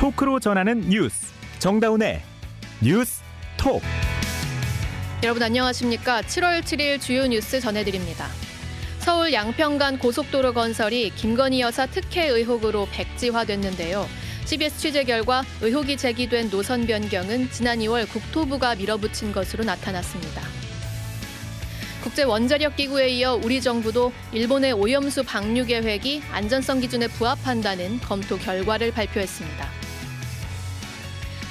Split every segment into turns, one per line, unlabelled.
토크로 전하는 뉴스 정다운의 뉴스 톡
여러분 안녕하십니까? 7월 7일 주요 뉴스 전해드립니다. 서울 양평간 고속도로 건설이 김건희 여사 특혜 의혹으로 백지화됐는데요. CBS 취재 결과 의혹이 제기된 노선 변경은 지난 2월 국토부가 밀어붙인 것으로 나타났습니다. 국제 원자력 기구에 이어 우리 정부도 일본의 오염수 방류 계획이 안전성 기준에 부합한다는 검토 결과를 발표했습니다.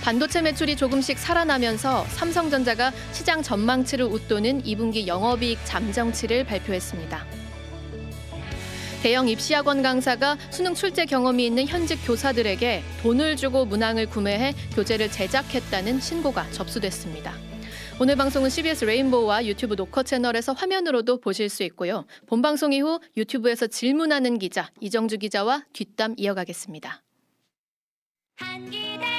반도체 매출이 조금씩 살아나면서 삼성전자가 시장 전망치를 웃도는 2분기 영업이익 잠정치를 발표했습니다. 대형 입시학원 강사가 수능 출제 경험이 있는 현직 교사들에게 돈을 주고 문항을 구매해 교재를 제작했다는 신고가 접수됐습니다. 오늘 방송은 CBS 레인보우와 유튜브 노커 채널에서 화면으로도 보실 수 있고요. 본 방송 이후 유튜브에서 질문하는 기자 이정주 기자와 뒷담 이어가겠습니다.
한기대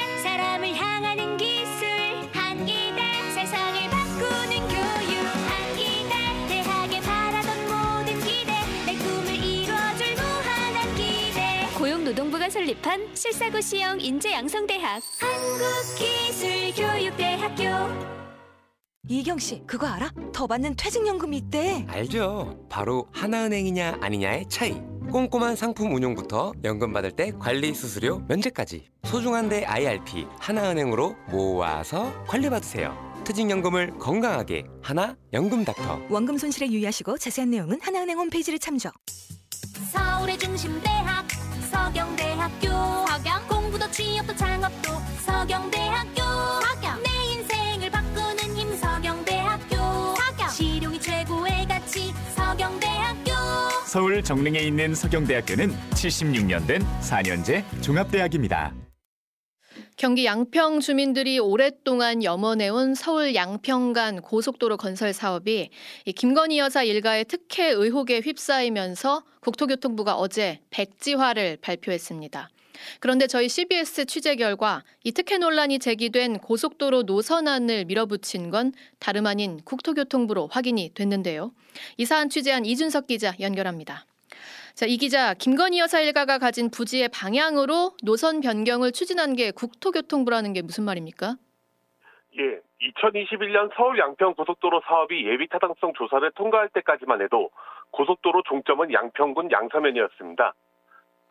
사람을 향하는 기술. 한기대 세상을 바꾸는 교육. 한기대 대학에 바라던 모든 기대. 내 꿈을 이뤄줄 무한한 기대. 고용노동부가 설립한 실사고 시형 인재양성대학. 한국기술교육대학교
이경 씨, 그거 알아? 더 받는 퇴직연금이 있대.
알죠. 바로 하나은행이냐 아니냐의 차이. 꼼꼼한 상품 운용부터 연금 받을 때 관리 수수료 면제까지 소중한 내 IRP 하나은행으로 모아서 관리받으세요. 퇴직연금을 건강하게 하나 연금닥터.
원금 손실에 유의하시고 자세한 내용은 하나은행 홈페이지를 참조.
서울의 중심 대학 서경대학교 서경 공부도 취업도 창업도 서경대학교
서울 정릉에 있는 서경대학교는 76년 된 4년제 종합대학입니다.
경기 양평 주민들이 오랫동안 염원해온 서울 양평간 고속도로 건설 사업이 이 김건희 여사 일가의 특혜 의혹에 휩싸이면서 국토교통부가 어제 백지화를 발표했습니다. 그런데 저희 CBS 취재 결과 이 특혜 논란이 제기된 고속도로 노선안을 밀어붙인 건 다름 아닌 국토교통부로 확인이 됐는데요. 이 사안 취재한 이준석 기자 연결합니다. 자, 이 기자 김건희 여사 일가가 가진 부지의 방향으로 노선 변경을 추진한 게 국토교통부라는 게 무슨 말입니까?
예, 2021년 서울 양평 고속도로 사업이 예비 타당성 조사를 통과할 때까지만 해도 고속도로 종점은 양평군 양서면이었습니다.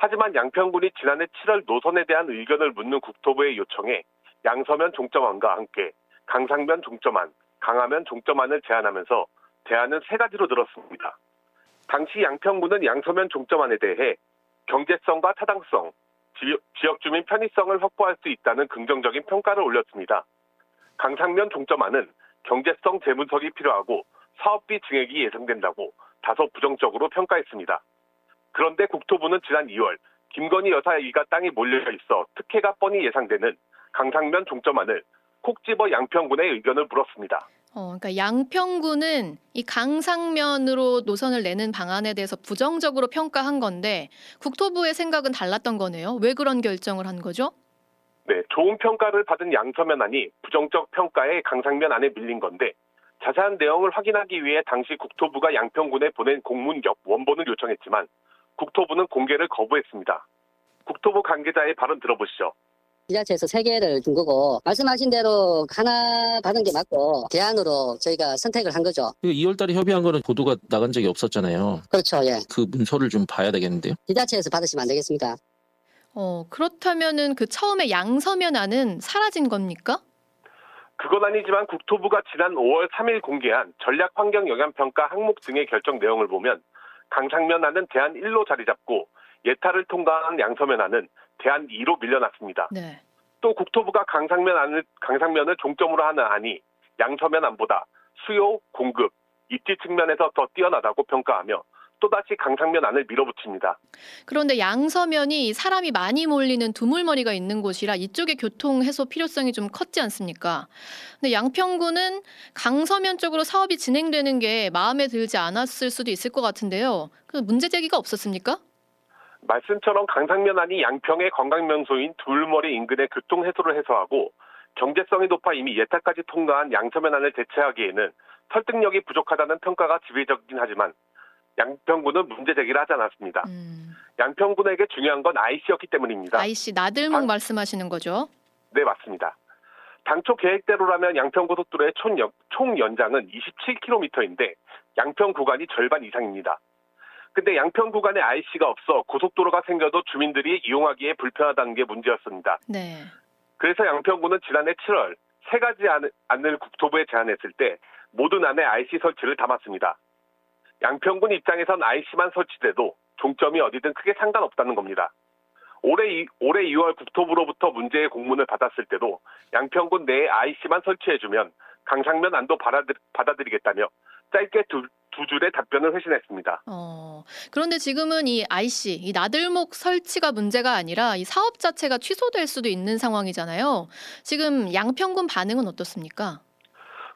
하지만 양평군이 지난해 7월 노선에 대한 의견을 묻는 국토부의 요청에 양서면 종점안과 함께 강상면 종점안, 강하면 종점안을 제안하면서 대안은 세 가지로 늘었습니다. 당시 양평군은 양서면 종점안에 대해 경제성과 타당성, 지역, 주민 편의성을 확보할 수 있다는 긍정적인 평가를 올렸습니다. 강상면 종점안은 경제성 재분석이 필요하고 사업비 증액이 예상된다고 다소 부정적으로 평가했습니다. 그런데 국토부는 지난 2월 김건희 여사 일가 땅이 몰려 있어 특혜가 뻔히 예상되는 강상면 종점안을 콕 집어 양평군의 의견을 물었습니다.
어, 그러니까 양평구는 이 강상면으로 노선을 내는 방안에 대해서 부정적으로 평가한 건데 국토부의 생각은 달랐던 거네요. 왜 그런 결정을 한 거죠?
네, 좋은 평가를 받은 양서면안이 부정적 평가에 강상면 안에 밀린 건데 자세한 내용을 확인하기 위해 당시 국토부가 양평군에 보낸 공문 역 원본을 요청했지만 국토부는 공개를 거부했습니다. 국토부 관계자의 발언 들어보시죠.
지자체에서 세 개를 준 거고 말씀하신 대로 하나 받은 게 맞고 대안으로 저희가 선택을 한 거죠.
2월달에 협의한 거는 보도가 나간 적이 없었잖아요.
그렇죠, 예.
그 문서를 좀 봐야 되겠는데요.
지자체에서 받으시면 안 되겠습니까?
어, 그렇다면은 그 처음에 양서면안은 사라진 겁니까?
그건 아니지만 국토부가 지난 5월 3일 공개한 전략 환경 영향 평가 항목 등의 결정 내용을 보면 강상면안은 대안 1로 자리 잡고 예타를 통과한 양서면안은 대안 2로 밀려났습니다.
네.
또 국토부가 강상면안을 강상면을 종점으로 하는 안이 양서면안보다 수요, 공급, 입지 측면에서 더 뛰어나다고 평가하며 또다시 강상면 안을 밀어붙입니다.
그런데 양서면이 사람이 많이 몰리는 두물머리가 있는 곳이라 이쪽의 교통 해소 필요성이 좀 컸지 않습니까? 근데 양평구는 강서면 쪽으로 사업이 진행되는 게 마음에 들지 않았을 수도 있을 것 같은데요. 그 문제 제기가 없었습니까?
말씀처럼 강상면 안이 양평의 관광명소인 둘머리 인근의 교통 해소를 해소하고 경제성이 높아 이미 예타까지 통과한 양서면 안을 대체하기에는 설득력이 부족하다는 평가가 지배적이긴 하지만 양평군은 문제 제기를 하지 않았습니다.
음.
양평군에게 중요한 건 IC였기 때문입니다.
IC 나들목
아.
말씀하시는 거죠?
네, 맞습니다. 당초 계획대로라면 양평고속도로의 총, 연, 총 연장은 27km인데 양평 구간이 절반 이상입니다. 근데 양평 구간에 IC가 없어 고속도로가 생겨도 주민들이 이용하기에 불편하다는 게 문제였습니다.
네.
그래서 양평구는 지난해 7월 세 가지 안- 안을 국토부에 제안했을 때 모든 안에 IC 설치를 담았습니다. 양평군 입장에선 IC만 설치돼도 종점이 어디든 크게 상관없다는 겁니다. 올해, 이- 올해 2월 국토부로부터 문제의 공문을 받았을 때도 양평군 내에 IC만 설치해주면 강상면 안도 받아들, 받아들이 겠다며 짧게 두, 두 줄의 답변을 회신했습니다.
어, 그런데 지금은 이 IC, 이 나들목 설치가 문제가 아니라 이 사업 자체가 취소될 수도 있는 상황이잖아요. 지금 양평군 반응은 어떻습니까?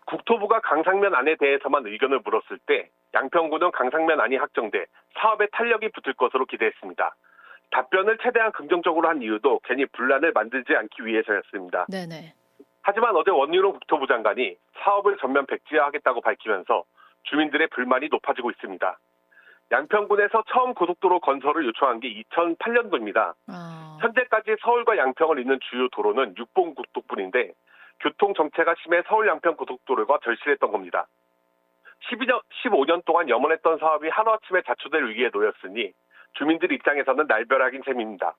국토부가 강상면 안에 대해서만 의견을 물었을 때 양평구는 강상면 안이 확정돼 사업에 탄력이 붙을 것으로 기대했습니다. 답변을 최대한 긍정적으로 한 이유도 괜히 분란을 만들지 않기 위해서였습니다.
네네.
하지만 어제 원유로 국토부 장관이 사업을 전면 백지화하겠다고 밝히면서 주민들의 불만이 높아지고 있습니다. 양평군에서 처음 고속도로 건설을 요청한 게 2008년도입니다.
아,
현재까지 서울과 양평을 잇는 주요 도로는 6본 국도뿐인데 교통 정체가 심해 서울 양평 고속도로가 절실했던 겁니다. 12년, 15년 동안 염원했던 사업이 하루아침에 자초될 위기에 놓였으니 주민들 입장에서는 날벼락인 셈입니다.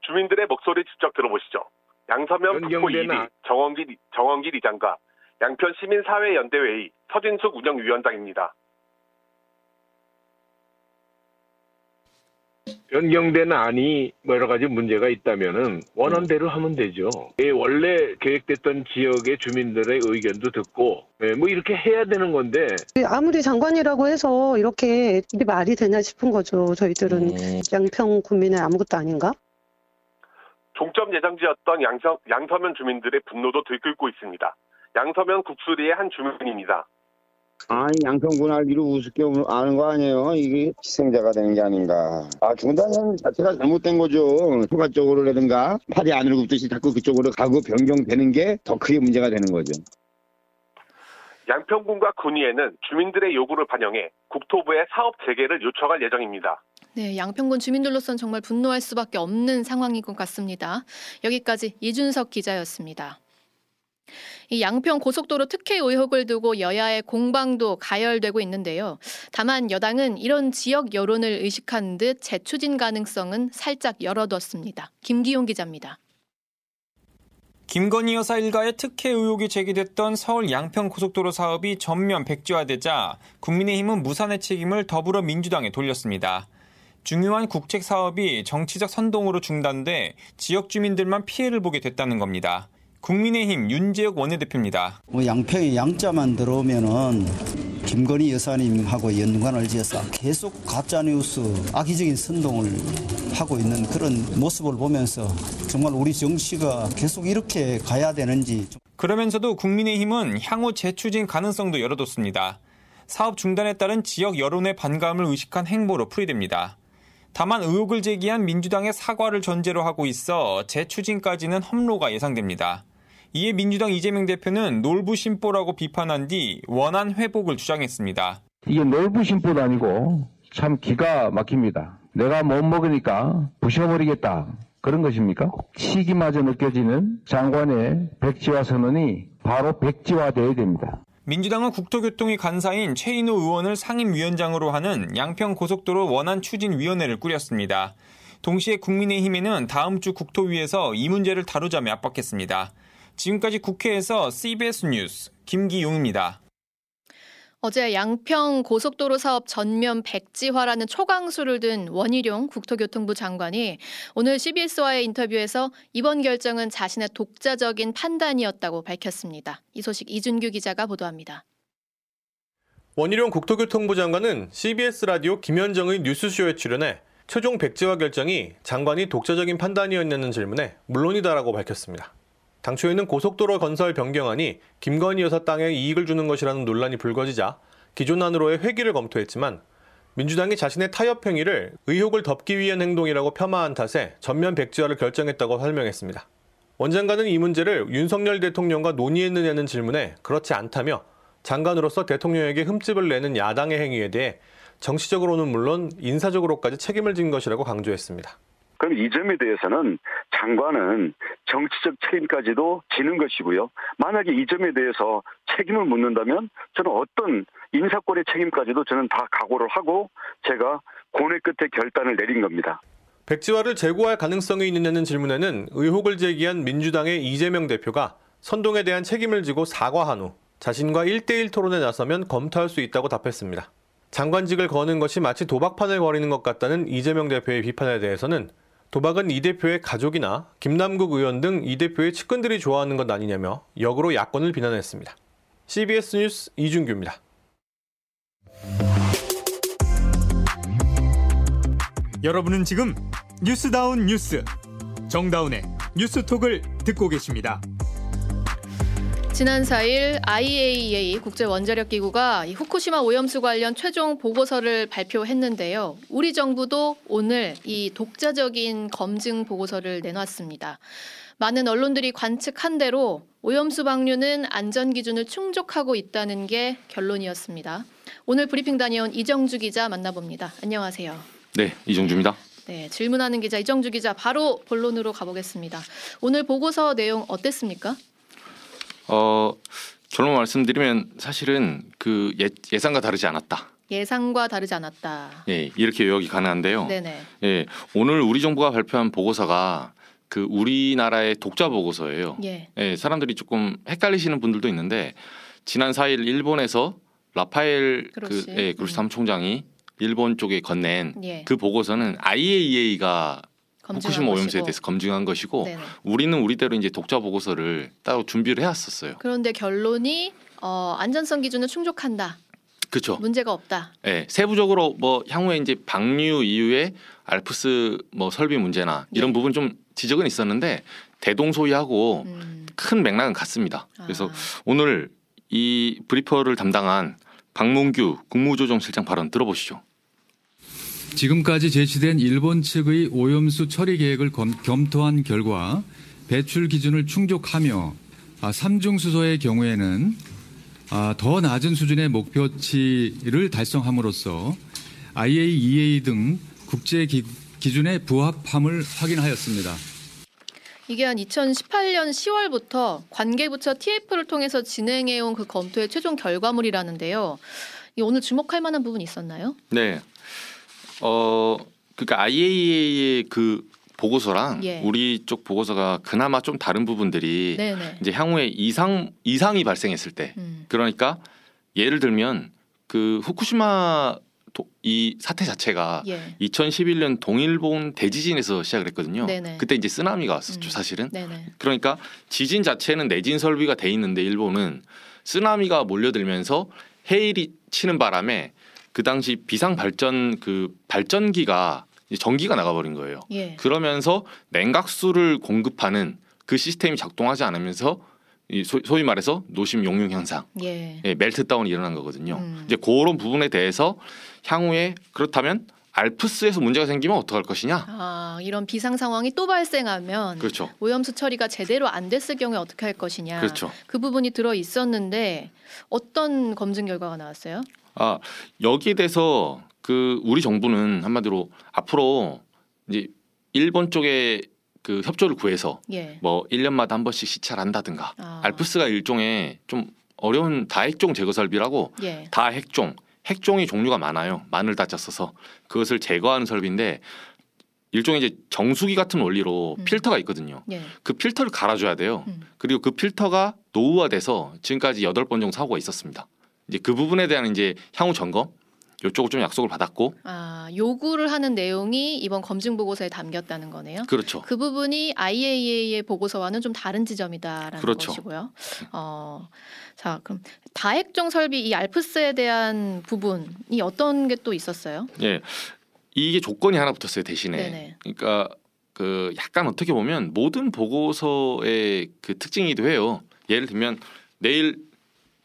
주민들의 목소리 직접 들어보시죠. 양서면 북포
연경되나-
2리 정원길, 정원길 이장과 양평 시민사회연대회의 서진숙 운영위원장입니다.
변경된 안이 뭐 여러 가지 문제가 있다면은 원안대로 하면 되죠. 예, 원래 계획됐던 지역의 주민들의 의견도 듣고 예, 뭐 이렇게 해야 되는 건데
아무리 장관이라고 해서 이렇게 이게 말이 되냐 싶은 거죠. 저희들은
음,
양평 군민의 아무것도 아닌가?
종점 예정지였던 양서, 양서면 주민들의 분노도 들끓고 있습니다. 양서면 국수리의 한 주민입니다.
아니 양평군 알기로 우습게 아는 거 아니에요? 이게 희생자가 되는 게 아닌가. 아 중단은 자체가 잘못된 거죠. 추가적으로라든가 팔이 안으로 굽듯이 자꾸 그쪽으로 가고 변경되는 게 더 크게 문제가 되는 거죠.
양평군과 군위에는 주민들의 요구를 반영해 국토부에 사업 재개를 요청할 예정입니다.
네, 양평군 주민들로선 정말 분노할 수밖에 없는 상황인 것 같습니다. 여기까지 이준석 기자였습니다. 이 양평 고속도로 특혜 의혹을 두고 여야의 공방도 가열되고 있는데요. 다만 여당은 이런 지역 여론을 의식한 듯 재추진 가능성은 살짝 열어뒀습니다. 김기용 기자입니다.
김건희 여사 일가의 특혜 의혹이 제기됐던 서울 양평 고속도로 사업이 전면 백지화되자 국민의힘은 무산의 책임을 더불어민주당에 돌렸습니다. 중요한 국책 사업이 정치적 선동으로 중단돼 지역 주민들만 피해를 보게 됐다는 겁니다. 국민의힘 윤재혁 원내대표입니다.
뭐 양평에 양자만 들어오면은 김건희 여사님하고 연관을 지어서 계속 가짜 뉴스, 악의적인 선동을 하고 있는 그런 모습을 보면서 정말 우리 정치가 계속 이렇게 가야 되는지
그러면서도 국민의힘은 향후 재추진 가능성도 열어뒀습니다. 사업 중단에 따른 지역 여론의 반감을 의식한 행보로 풀이됩니다. 다만 의혹을 제기한 민주당의 사과를 전제로 하고 있어 재추진까지는 험로가 예상됩니다. 이에 민주당 이재명 대표는 놀부 심보라고 비판한 뒤 원안 회복을 주장했습니다.
이게 놀부 심보도 아니고 참 기가 막힙니다. 내가 못 먹으니까 부셔버리겠다. 그런 것입니까? 시기마저 느껴지는 장관의 백지화 선언이 바로 백지화돼야 됩니다.
민주당은 국토교통위 간사인 최인호 의원을 상임위원장으로 하는 양평 고속도로 원안 추진위원회를 꾸렸습니다. 동시에 국민의힘에는 다음 주 국토위에서 이 문제를 다루자며 압박했습니다. 지금까지 국회에서 CBS 뉴스 김기용입니다.
어제 양평 고속도로 사업 전면 백지화라는 초강수를 든 원희룡 국토교통부 장관이 오늘 CBS와의 인터뷰에서 이번 결정은 자신의 독자적인 판단이었다고 밝혔습니다. 이 소식 이준규 기자가 보도합니다.
원희룡 국토교통부 장관은 CBS 라디오 김현정의 뉴스쇼에 출연해 최종 백지화 결정이 장관이 독자적인 판단이었냐는 질문에 물론이다라고 밝혔습니다. 당초에는 고속도로 건설 변경안이 김건희 여사 땅에 이익을 주는 것이라는 논란이 불거지자 기존 안으로의 회기를 검토했지만 민주당이 자신의 타협 행위를 의혹을 덮기 위한 행동이라고 폄하한 탓에 전면 백지화를 결정했다고 설명했습니다. 원 장관은 이 문제를 윤석열 대통령과 논의했느냐는 질문에 그렇지 않다며 장관으로서 대통령에게 흠집을 내는 야당의 행위에 대해 정치적으로는 물론 인사적으로까지 책임을 진 것이라고 강조했습니다.
그럼 이 점에 대해서는 장관은 정치적 책임까지도 지는 것이고요. 만약에 이 점에 대해서 책임을 묻는다면 저는 어떤 인사권의 책임까지도 저는 다 각오를 하고 제가 고뇌 끝에 결단을 내린 겁니다.
백지화를 재고할 가능성이 있느냐는 질문에는 의혹을 제기한 민주당의 이재명 대표가 선동에 대한 책임을 지고 사과한 후 자신과 1대1 토론에 나서면 검토할 수 있다고 답했습니다. 장관직을 거는 것이 마치 도박판을 벌이는 것 같다는 이재명 대표의 비판에 대해서는 도박은 이 대표의 가족이나 김남국 의원 등 이 대표의 측근들이 좋아하는 것 아니냐며 역으로 야권을 비난했습니다. CBS 뉴스 이준규입니다.
여러분은 지금 뉴스다운 뉴스 정다운의 뉴스톡을 듣고 계십니다.
지난 4일 IAEA 국제 원자력 기구가 후쿠시마 오염수 관련 최종 보고서를 발표했는데요. 우리 정부도 오늘 이 독자적인 검증 보고서를 내놨습니다. 많은 언론들이 관측한 대로 오염수 방류는 안전 기준을 충족하고 있다는 게 결론이었습니다. 오늘 브리핑 다녀온 이정주 기자 만나봅니다. 안녕하세요.
네, 이정주입니다.
네, 질문하는 기자 이정주 기자 바로 본론으로 가보겠습니다. 오늘 보고서 내용 어땠습니까?
어, 결론 말씀드리면 사실은 그 예, 예상과 다르지 않았다.
예상과 다르지 않았다.
예, 이렇게 요약이 가능한데요.
네네.
예, 오늘 우리 정부가 발표한 보고서가 그 우리나라의 독자 보고서예요.
예.
예, 사람들이 조금 헷갈리시는 분들도 있는데 지난 4일 일본에서 라파엘
그로시.
그 예, 그로시 사무총장이 일본 쪽에 건넨
예.
그 보고서는 IAEA가 후쿠시마 오염수에. 대해서 검증한 것이고
네네.
우리는 우리대로 이제 독자 보고서를 따로 준비를 해왔었어요.
그런데 결론이 어, 안전성 기준을 충족한다.
그렇죠.
문제가 없다.
예, 세부적으로 뭐 향후에 이제 방류 이후에 알프스 뭐 설비 문제나 이런 부분 좀 지적은 있었는데 대동소이하고 큰 맥락은 같습니다. 그래서 오늘 이 브리퍼를 담당한 박문규 국무조정실장 발언 들어보시죠.
지금까지 제시된 일본 측의 오염수 처리 계획을 검, 검토한 결과 배출 기준을 충족하며 아, 삼중 수소의 경우에는 아, 더 낮은 수준의 목표치를 달성함으로써 IAEA 등 국제 기, 기준에 부합함을 확인하였습니다.
이게 한 2018년 10월부터 관계부처 TF를 통해서 진행해온 그 검토의 최종 결과물이라는데요. 이 오늘 주목할 만한 부분이 있었나요?
네. 어 그러니까 IAEA의 그 보고서랑
예.
우리 쪽 보고서가 그나마 좀 다른 부분들이
네네.
이제 향후에 이상 이상이 발생했을 때
음.
그러니까 예를 들면 그 후쿠시마 도, 이 사태 자체가
예.
2011년 동일본 대지진에서 시작을 했거든요.
네네.
그때 이제 쓰나미가 왔었죠, 사실은.
네네.
그러니까 지진 자체는 내진 설비가 돼 있는데 일본은 쓰나미가 몰려들면서 해일이 치는 바람에 그 당시 비상 발전 그 발전기가 전기가 나가버린 거예요.
예.
그러면서 냉각수를 공급하는 그 시스템이 작동하지 않으면서 이 소, 소위 말해서 노심 용융 현상,
예.
예, 멜트 다운이 일어난 거거든요.
음.
이제 그런 부분에 대해서 향후에 그렇다면 알프스에서 문제가 생기면 어떡할 것이냐?
아, 이런 비상 상황이 또 발생하면
그렇죠.
오염수 처리가 제대로 안 됐을 경우에 어떻게 할 것이냐.
그렇죠.
그 부분이 들어 있었는데 어떤 검증 결과가 나왔어요?
아 여기에 대해서 그 우리 정부는 한마디로 앞으로 이제 일본 쪽에 그 협조를 구해서
예.
뭐 1년마다 한 번씩 시찰 한다든가
아.
알프스가 일종의 좀 어려운 다핵종 제거 설비라고
예.
다핵종 핵종이 종류가 많아요 마늘 다져 써서 그것을 제거하는 설비인데 일종의 이제 정수기 같은 원리로 필터가 있거든요
예.
그 필터를 갈아줘야 돼요 그리고 그 필터가 노후화돼서 지금까지 여덟 번 정도 사고가 있었습니다 이제 그 부분에 대한 이제 향후 점검 이쪽을 좀 약속을 받았고
아, 요구를 하는 내용이 이번 검증 보고서에 담겼다는 거네요.
그렇죠.
그 부분이 IAEA의 보고서와는 좀 다른 지점이다라는
그렇죠.
것이고요. 어, 자, 그럼 다핵종 설비 이 알프스에 대한 부분이 어떤 게 또 있었어요?
예 이게 조건이 하나 붙었어요 대신에
네네.
그러니까 그 약간 어떻게 보면 모든 보고서의 그 특징이기도 해요 예를 들면 내일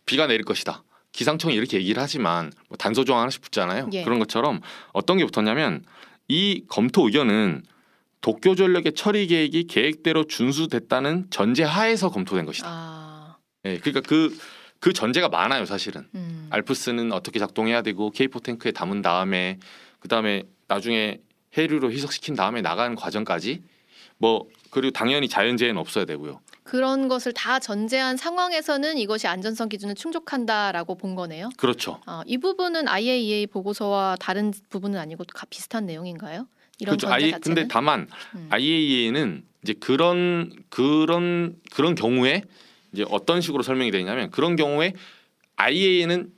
비가 내릴 것이다 기상청이 이렇게 얘기를 하지만 뭐 단서 조항 하나씩 붙잖아요
예.
그런 것처럼 어떤 게 붙었냐면 이 검토 의견은 도쿄 전력의 처리 계획이 계획대로 준수됐다는 전제 하에서 검토된 것이다
아,
예, 그러니까 그그 전제가 많아요, 사실은.
음.
알프스는 어떻게 작동해야 되고 K4 탱크에 담은 다음에 그다음에 나중에 해류로 희석시킨 다음에 나가는 과정까지 뭐 그리고 당연히 자연재해는 없어야 되고요.
그런 것을 다 전제한 상황에서는 이것이 안전성 기준을 충족한다라고 본 거네요.
그렇죠.
어, 이 부분은 IAEA 보고서와 다른 부분은 아니고 가- 비슷한 내용인가요? 이런
그렇죠.
전제 자체는? 음.
근데 다만 IAEA는 이제 그런 그런 그런 경우에 이제 어떤 식으로 설명이 되냐면 그런 경우에 IAEA는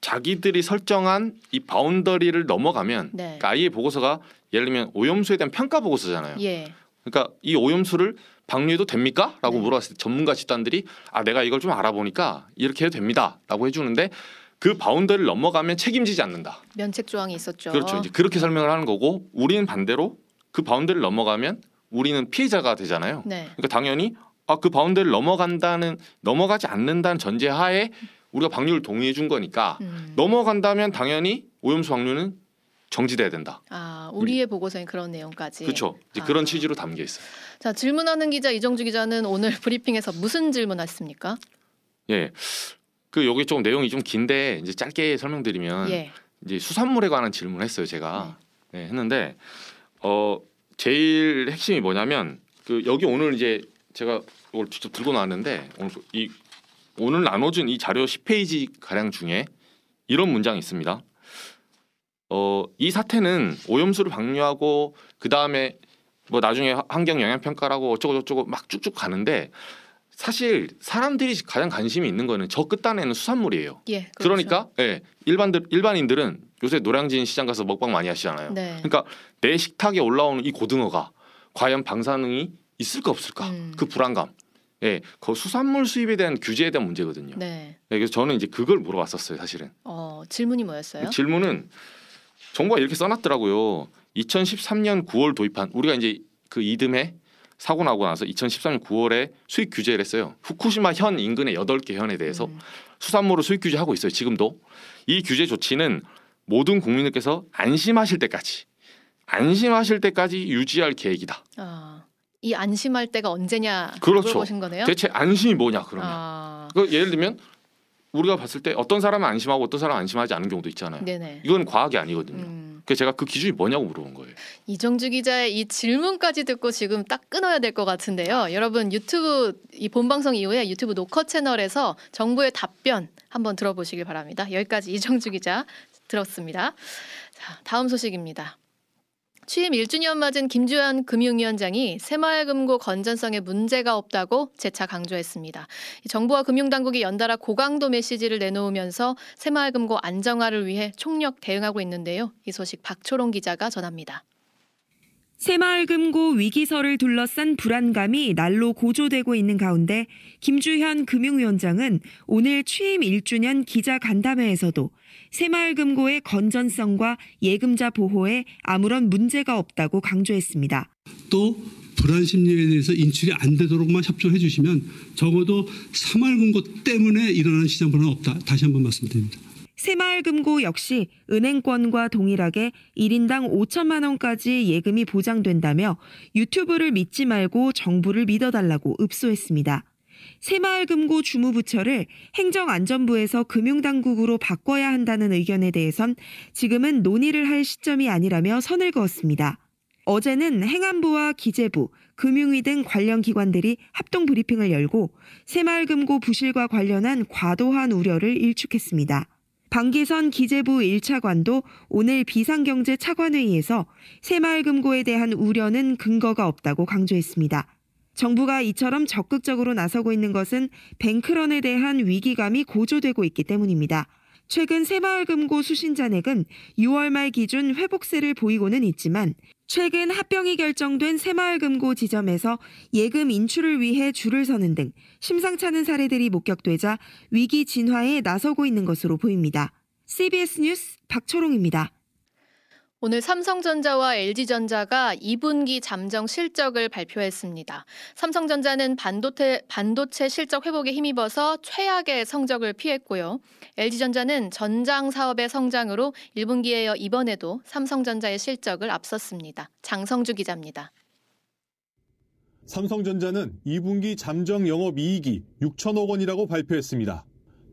자기들이 설정한 이 바운더리를 넘어가면
네.
그러니까 IAEA 보고서가 예를 들면 오염수에 대한 평가 보고서잖아요.
예.
그러니까 이 오염수를 방류해도 됩니까? 라고 물어봤을 때 전문가 집단들이 아 내가 이걸 좀 알아보니까 이렇게 해도 됩니다. 라고 해주는데 그 boundary를 넘어가면 책임지지 않는다.
면책 조항이 있었죠.
그렇죠. 이제 그렇게 설명을 하는 거고 우리는 반대로 그 boundary를 넘어가면 우리는 피해자가 되잖아요.
네.
그러니까 당연히 아 그 boundary를 넘어간다는 넘어가지 않는다는 전제하에 우리가 방류를 동의해 준 거니까
음.
넘어간다면 당연히 오염수 방류는 정지돼야 된다.
아, 우리의 보고서에 그런 내용까지.
그렇죠. 이제
아.
그런 취지로 담겨 있어요.
자, 질문하는 기자 이정주 기자는 오늘 브리핑에서 무슨 질문하셨습니까?
예. 그 여기 좀 내용이 좀 긴데 이제 짧게 설명드리면
예.
이제 수산물에 관한 질문을 했어요 제가 네, 했는데 어 제일 핵심이 뭐냐면 그 여기 오늘 이제 제가 이걸 직접 들고 나왔는데 오늘 이 오늘 나눠준 이 자료 10페이지 가량 중에 이런 문장이 있습니다. 어 이 사태는 오염수를 방류하고 그 다음에 뭐 나중에 환경 영향 평가라고 어쩌고 저쩌고 막 쭉쭉 가는데 사실 사람들이 가장 관심이 있는 거는 저 끝단에는 수산물이에요.
예. 그렇죠.
그러니까 예, 일반들 일반인들은 요새 노량진 시장 가서 먹방 많이 하시잖아요.
네.
그러니까 내 식탁에 올라오는 이 고등어가 과연 방사능이 있을까 없을까
음.
그 불안감. 예, 그 수산물 수입에 대한 규제에 대한 문제거든요.
네.
예, 그래서 저는 이제 그걸 물어봤었어요, 사실은.
어, 질문이 뭐였어요?
질문은 정부가 이렇게 써놨더라고요. 2013년 9월 도입한 우리가 이제 그 이듬해 사고 나고 나서 2013년 9월에 수입 규제를 했어요. 후쿠시마 현 인근의 8개 현에 대해서 수산물을 수입 규제하고 있어요. 지금도 이 규제 조치는 모든 국민들께서 안심하실 때까지 안심하실 때까지 유지할 계획이다.
아, 이 안심할 때가 언제냐
그렇죠.
물어보신 거네요.
대체 안심이 뭐냐 그러면
아,
그 예를 들면 우리가 봤을 때 어떤 사람은 안심하고 어떤 사람은 안심하지 않은 경우도 있잖아요.
네네.
이건 과학이 아니거든요.
음.
그래서 제가 그 기준이 뭐냐고 물어본 거예요.
이정주 기자의 이 질문까지 듣고 지금 딱 끊어야 될 것 같은데요. 여러분 유튜브 이 본방송 이후에 유튜브 노컷 채널에서 정부의 답변 한번 들어보시길 바랍니다. 여기까지 이정주 기자 들었습니다. 자, 다음 소식입니다. 취임 1주년 맞은 김주현 금융위원장이 새마을금고 건전성에 문제가 없다고 재차 강조했습니다. 이 정부와 금융당국이 연달아 고강도 메시지를 내놓으면서 새마을금고 안정화를 위해 총력 대응하고 있는데요. 이 소식 박초롱 기자가 전합니다.
새마을금고 위기설을 둘러싼 불안감이 날로 고조되고 있는 가운데 김주현 금융위원장은 오늘 취임 1주년 기자 간담회에서도 새마을금고의 건전성과 예금자 보호에 아무런 문제가 없다고 강조했습니다.
또 불안 심리에 대해서 인출이 안 되도록만 협조해 주시면 적어도 사말금고 때문에 일어나는 시장 불안은 없다. 다시 한번 말씀드립니다.
새마을금고 역시 은행권과 동일하게 1인당 5천만 원까지 예금이 보장된다며 유튜브를 믿지 말고 정부를 믿어달라고 읍소했습니다. 새마을금고 주무부처를 행정안전부에서 금융당국으로 바꿔야 한다는 의견에 대해선 지금은 논의를 할 시점이 아니라며 선을 그었습니다. 어제는 행안부와 기재부, 금융위 등 관련 기관들이 합동 브리핑을 열고 새마을금고 부실과 관련한 과도한 우려를 일축했습니다. 방기선 기재부 1차관도 오늘 비상경제 차관회의에서 새마을금고에 대한 우려는 근거가 없다고 강조했습니다. 정부가 이처럼 적극적으로 나서고 있는 것은 뱅크런에 대한 위기감이 고조되고 있기 때문입니다. 최근 새마을금고 수신잔액은 6월 말 기준 회복세를 보이고는 있지만 최근 합병이 결정된 새마을금고 지점에서 예금 인출을 위해 줄을 서는 등 심상찮은 사례들이 목격되자 위기 진화에 나서고 있는 것으로 보입니다. CBS 뉴스 박초롱입니다.
오늘 삼성전자와 LG전자가 2분기 잠정 실적을 발표했습니다. 삼성전자는 반도체, 반도체 실적 회복에 힘입어서 최악의 성적을 피했고요. LG전자는 전장 사업의 성장으로 1분기에 이어 이번에도 삼성전자의 실적을 앞섰습니다. 장성주 기자입니다.
삼성전자는 2분기 잠정 영업이익이 6천억 원이라고 발표했습니다.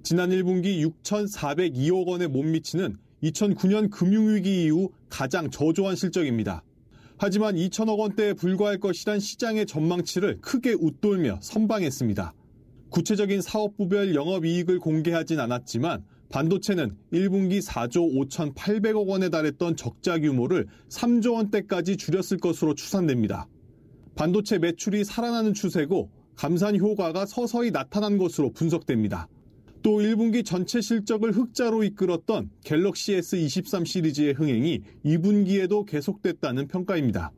지난 1분기 6,402억 원에 못 미치는 2009년 금융위기 이후 가장 저조한 실적입니다. 하지만 2천억 원대에 불과할 것이란 시장의 전망치를 크게 웃돌며 선방했습니다. 구체적인 사업부별 영업이익을 공개하진 않았지만 반도체는 1분기 4조 5,800억 원에 달했던 적자 규모를 3조 원대까지 줄였을 것으로 추산됩니다. 반도체 매출이 살아나는 추세고 감산 효과가 서서히 나타난 것으로 분석됩니다. 또 1분기 전체 실적을 흑자로 이끌었던 갤럭시 S23 시리즈의 흥행이 2분기에도 계속됐다는 평가입니다.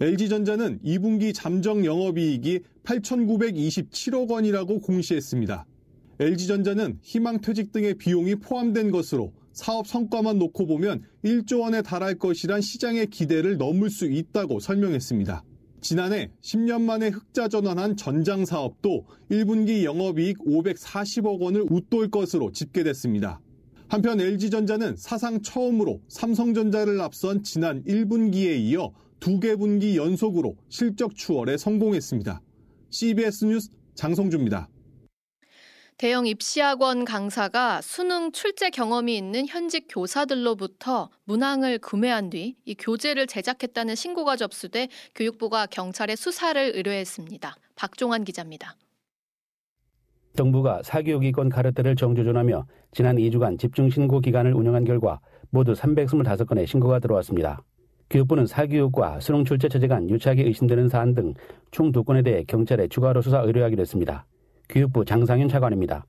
LG전자는 2분기 잠정 영업이익이 8,927억 원이라고 공시했습니다. LG전자는 희망퇴직 등의 비용이 포함된 것으로 사업 성과만 놓고 보면 1조 원에 달할 것이란 시장의 기대를 넘을 수 있다고 설명했습니다. 지난해 10년 만에 흑자 전환한 전장 사업도 1분기 영업이익 540억 원을 웃돌 것으로 집계됐습니다. 한편 LG전자는 사상 처음으로 삼성전자를 앞선 지난 1분기에 이어 두 개 분기 연속으로 실적 추월에 성공했습니다. CBS 뉴스 장성주입니다.
대형 입시학원 강사가 수능 출제 경험이 있는 현직 교사들로부터 문항을 구매한 뒤 이 교재를 제작했다는 신고가 접수돼 교육부가 경찰에 수사를 의뢰했습니다. 박종환 기자입니다.
정부가 사교육이권 카르텔을 정조준하며 지난 2주간 집중 신고 기간을 운영한 결과 모두 325건의 신고가 들어왔습니다. 교육부는 사교육과 수능 출제 처제 간 유착이 의심되는 사안 등 총 두 건에 대해 경찰에 추가로 수사 의뢰하기로 했습니다. 교육부 장상윤 차관입니다.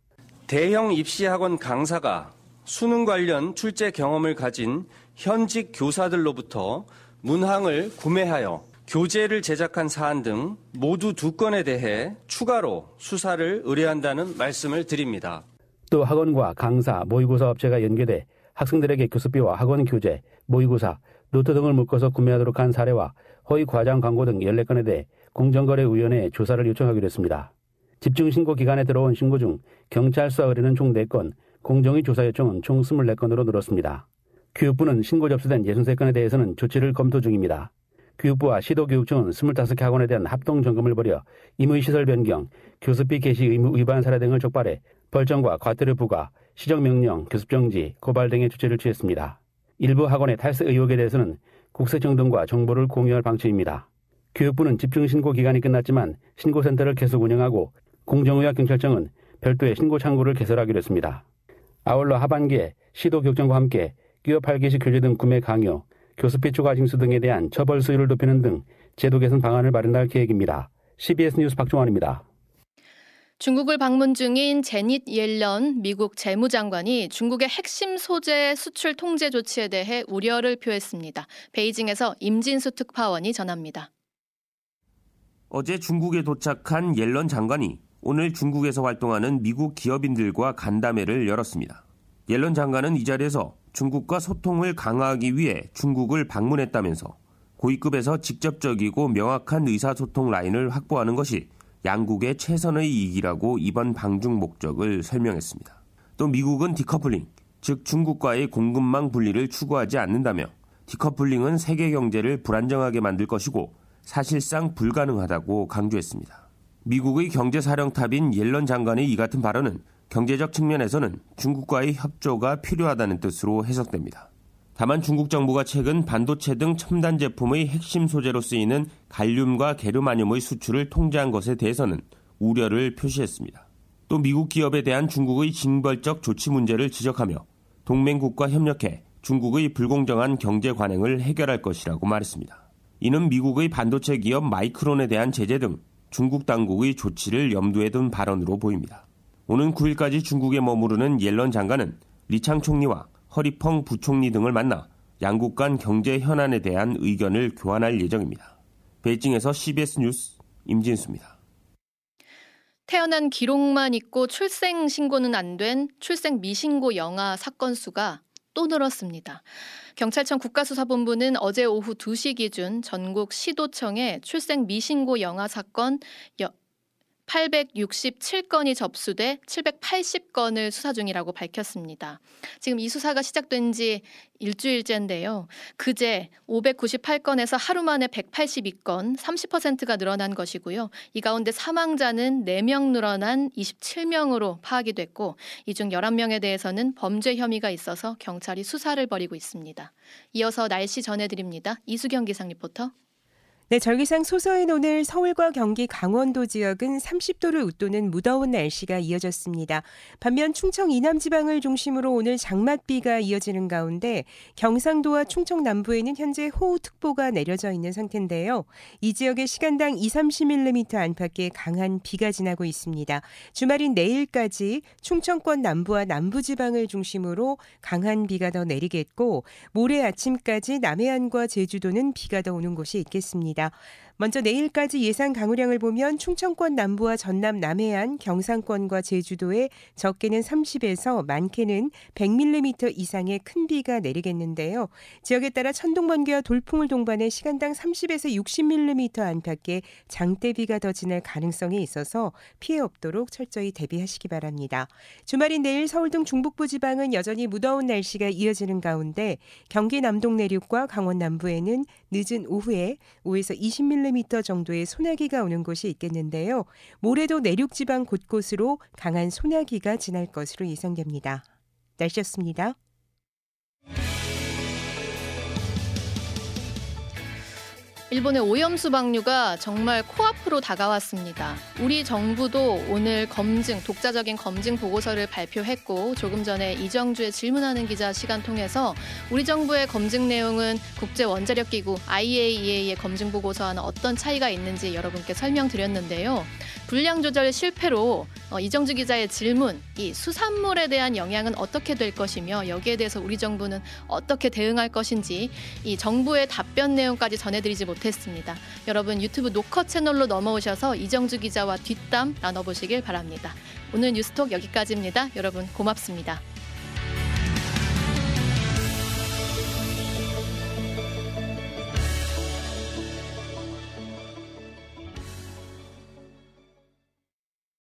대형 입시학원 강사가 수능 관련 출제 경험을 가진 현직 교사들로부터 문항을 구매하여 교재를 제작한 사안 등 모두 두 건에 대해 추가로 수사를 의뢰한다는 말씀을 드립니다.
또 학원과 강사, 모의고사 업체가 연계돼 학생들에게 교습비와 학원 교재, 모의고사, 노트 등을 묶어서 구매하도록 한 사례와 허위 과장 광고 등 14건에 대해 공정거래위원회에 조사를 요청하기로 했습니다. 집중신고 기간에 들어온 신고 중 경찰 수사 의뢰는 총 4건, 공정위 조사 요청은 총 24건으로 늘었습니다. 교육부는 신고 접수된 63건에 대해서는 조치를 검토 중입니다. 교육부와 시도교육청은 25개 학원에 대한 합동 점검을 벌여 임의시설 변경, 교습비 개시 의무 위반 사례 등을 촉발해 벌점과 과태료 부과, 시정명령, 교습정지, 고발 등의 조치를 취했습니다. 일부 학원의 탈세 의혹에 대해서는 국세청 등과 정보를 공유할 방침입니다. 교육부는 집중신고 기간이 끝났지만 신고센터를 계속 운영하고 공정의와 경찰청은 별도의 신고 창구를 개설하기로 했습니다. 아울러 하반기에 시도교육청과 함께 끼어 팔기식 교재 등 구매 강요, 교습비 추가 징수 등에 대한 처벌 수위를 높이는 등 제도 개선 방안을 마련할 계획입니다. CBS 뉴스 박종환입니다.
중국을 방문 중인 제닛 옐런 미국 재무장관이 중국의 핵심 소재 수출 통제 조치에 대해 우려를 표했습니다. 베이징에서 임진수 특파원이 전합니다.
어제 중국에 도착한 옐런 장관이 오늘 중국에서 활동하는 미국 기업인들과 간담회를 열었습니다. 옐런 장관은 이 자리에서 중국과 소통을 강화하기 위해 중국을 방문했다면서 고위급에서 직접적이고 명확한 의사소통 라인을 확보하는 것이 양국의 최선의 이익이라고 이번 방중 목적을 설명했습니다. 또 미국은 디커플링, 즉 중국과의 공급망 분리를 추구하지 않는다며 디커플링은 세계 경제를 불안정하게 만들 것이고 사실상 불가능하다고 강조했습니다. 미국의 경제사령탑인 옐런 장관의 이 같은 발언은 경제적 측면에서는 중국과의 협조가 필요하다는 뜻으로 해석됩니다. 다만 중국 정부가 최근 반도체 등 첨단 제품의 핵심 소재로 쓰이는 갈륨과 게르마늄의 수출을 통제한 것에 대해서는 우려를 표시했습니다. 또 미국 기업에 대한 중국의 징벌적 조치 문제를 지적하며 동맹국과 협력해 중국의 불공정한 경제 관행을 해결할 것이라고 말했습니다. 이는 미국의 반도체 기업 마이크론에 대한 제재 등 중국 당국의 조치를 염두에 둔 발언으로 보입니다. 오는 9일까지 중국에 머무르는 옐런 장관은 리창 총리와 허리펑 부총리 등을 만나 양국 간 경제 현안에 대한 의견을 교환할 예정입니다. 베이징에서 CBS 뉴스 임진수입니다.
태어난 기록만 있고 출생 신고는 안 된 출생 미신고 영아 사건 수가 또 늘었습니다. 경찰청 국가수사본부는 어제 오후 2시 기준 전국 시도청에 출생 미신고 영아 사건 867건이 접수돼 780건을 수사 중이라고 밝혔습니다. 지금 이 수사가 시작된 지 일주일째인데요. 그제 598건에서 하루 만에 182건, 30%가 늘어난 것이고요. 이 가운데 사망자는 4명 늘어난 27명으로 파악이 됐고, 이 중 11명에 대해서는 범죄 혐의가 있어서 경찰이 수사를 벌이고 있습니다. 이어서 날씨 전해드립니다. 이수경 기상 리포터.
네, 절기상 소서인 오늘 서울과 경기 강원도 지역은 30도를 웃도는 무더운 날씨가 이어졌습니다. 반면 충청 이남 지방을 중심으로 오늘 장맛비가 이어지는 가운데 경상도와 충청 남부에는 현재 호우특보가 내려져 있는 상태인데요. 이 지역의 시간당 2, 30mm 안팎의 강한 비가 지나고 있습니다. 주말인 내일까지 충청권 남부와 남부 지방을 중심으로 강한 비가 더 내리겠고 모레 아침까지 남해안과 제주도는 비가 더 오는 곳이 있겠습니다. 있습니다. 먼저 내일까지 예상 강우량을 보면 충청권 남부와 전남 남해안, 경상권과 제주도에 적게는 30에서 많게는 100mm 이상의 큰 비가 내리겠는데요. 지역에 따라 천둥 번개와 돌풍을 동반해 시간당 30에서 60mm 안팎의 장대비가 더 지날 가능성이 있어서 피해 없도록 철저히 대비하시기 바랍니다. 주말인 내일 서울 등 중북부 지방은 여전히 무더운 날씨가 이어지는 가운데 경기 남동 내륙과 강원 남부에는 늦은 오후에 5에서 20mm 10mm 정도의 소나기가 오는 곳이 있겠는데요. 모레도 내륙 지방 곳곳으로 강한 소나기가 지날 것으로 예상됩니다. 날씨였습니다.
일본의 오염수 방류가 정말 코앞으로 다가왔습니다. 우리 정부도 오늘 검증, 독자적인 검증 보고서를 발표했고 조금 전에 이정주의 질문하는 기자 시간 통해서 우리 정부의 검증 내용은 국제 원자력 기구 IAEA의 검증 보고서와는 어떤 차이가 있는지 여러분께 설명드렸는데요. 분량 조절 실패로 어, 이정주 기자의 질문, 이 수산물에 대한 영향은 어떻게 될 것이며 여기에 대해서 우리 정부는 어떻게 대응할 것인지 이 정부의 답변 내용까지 전해드리지 못했습니다. 여러분 유튜브 노커 채널로 넘어오셔서 이정주 기자와 뒷담 나눠보시길 바랍니다. 오늘 뉴스톡 여기까지입니다. 여러분 고맙습니다.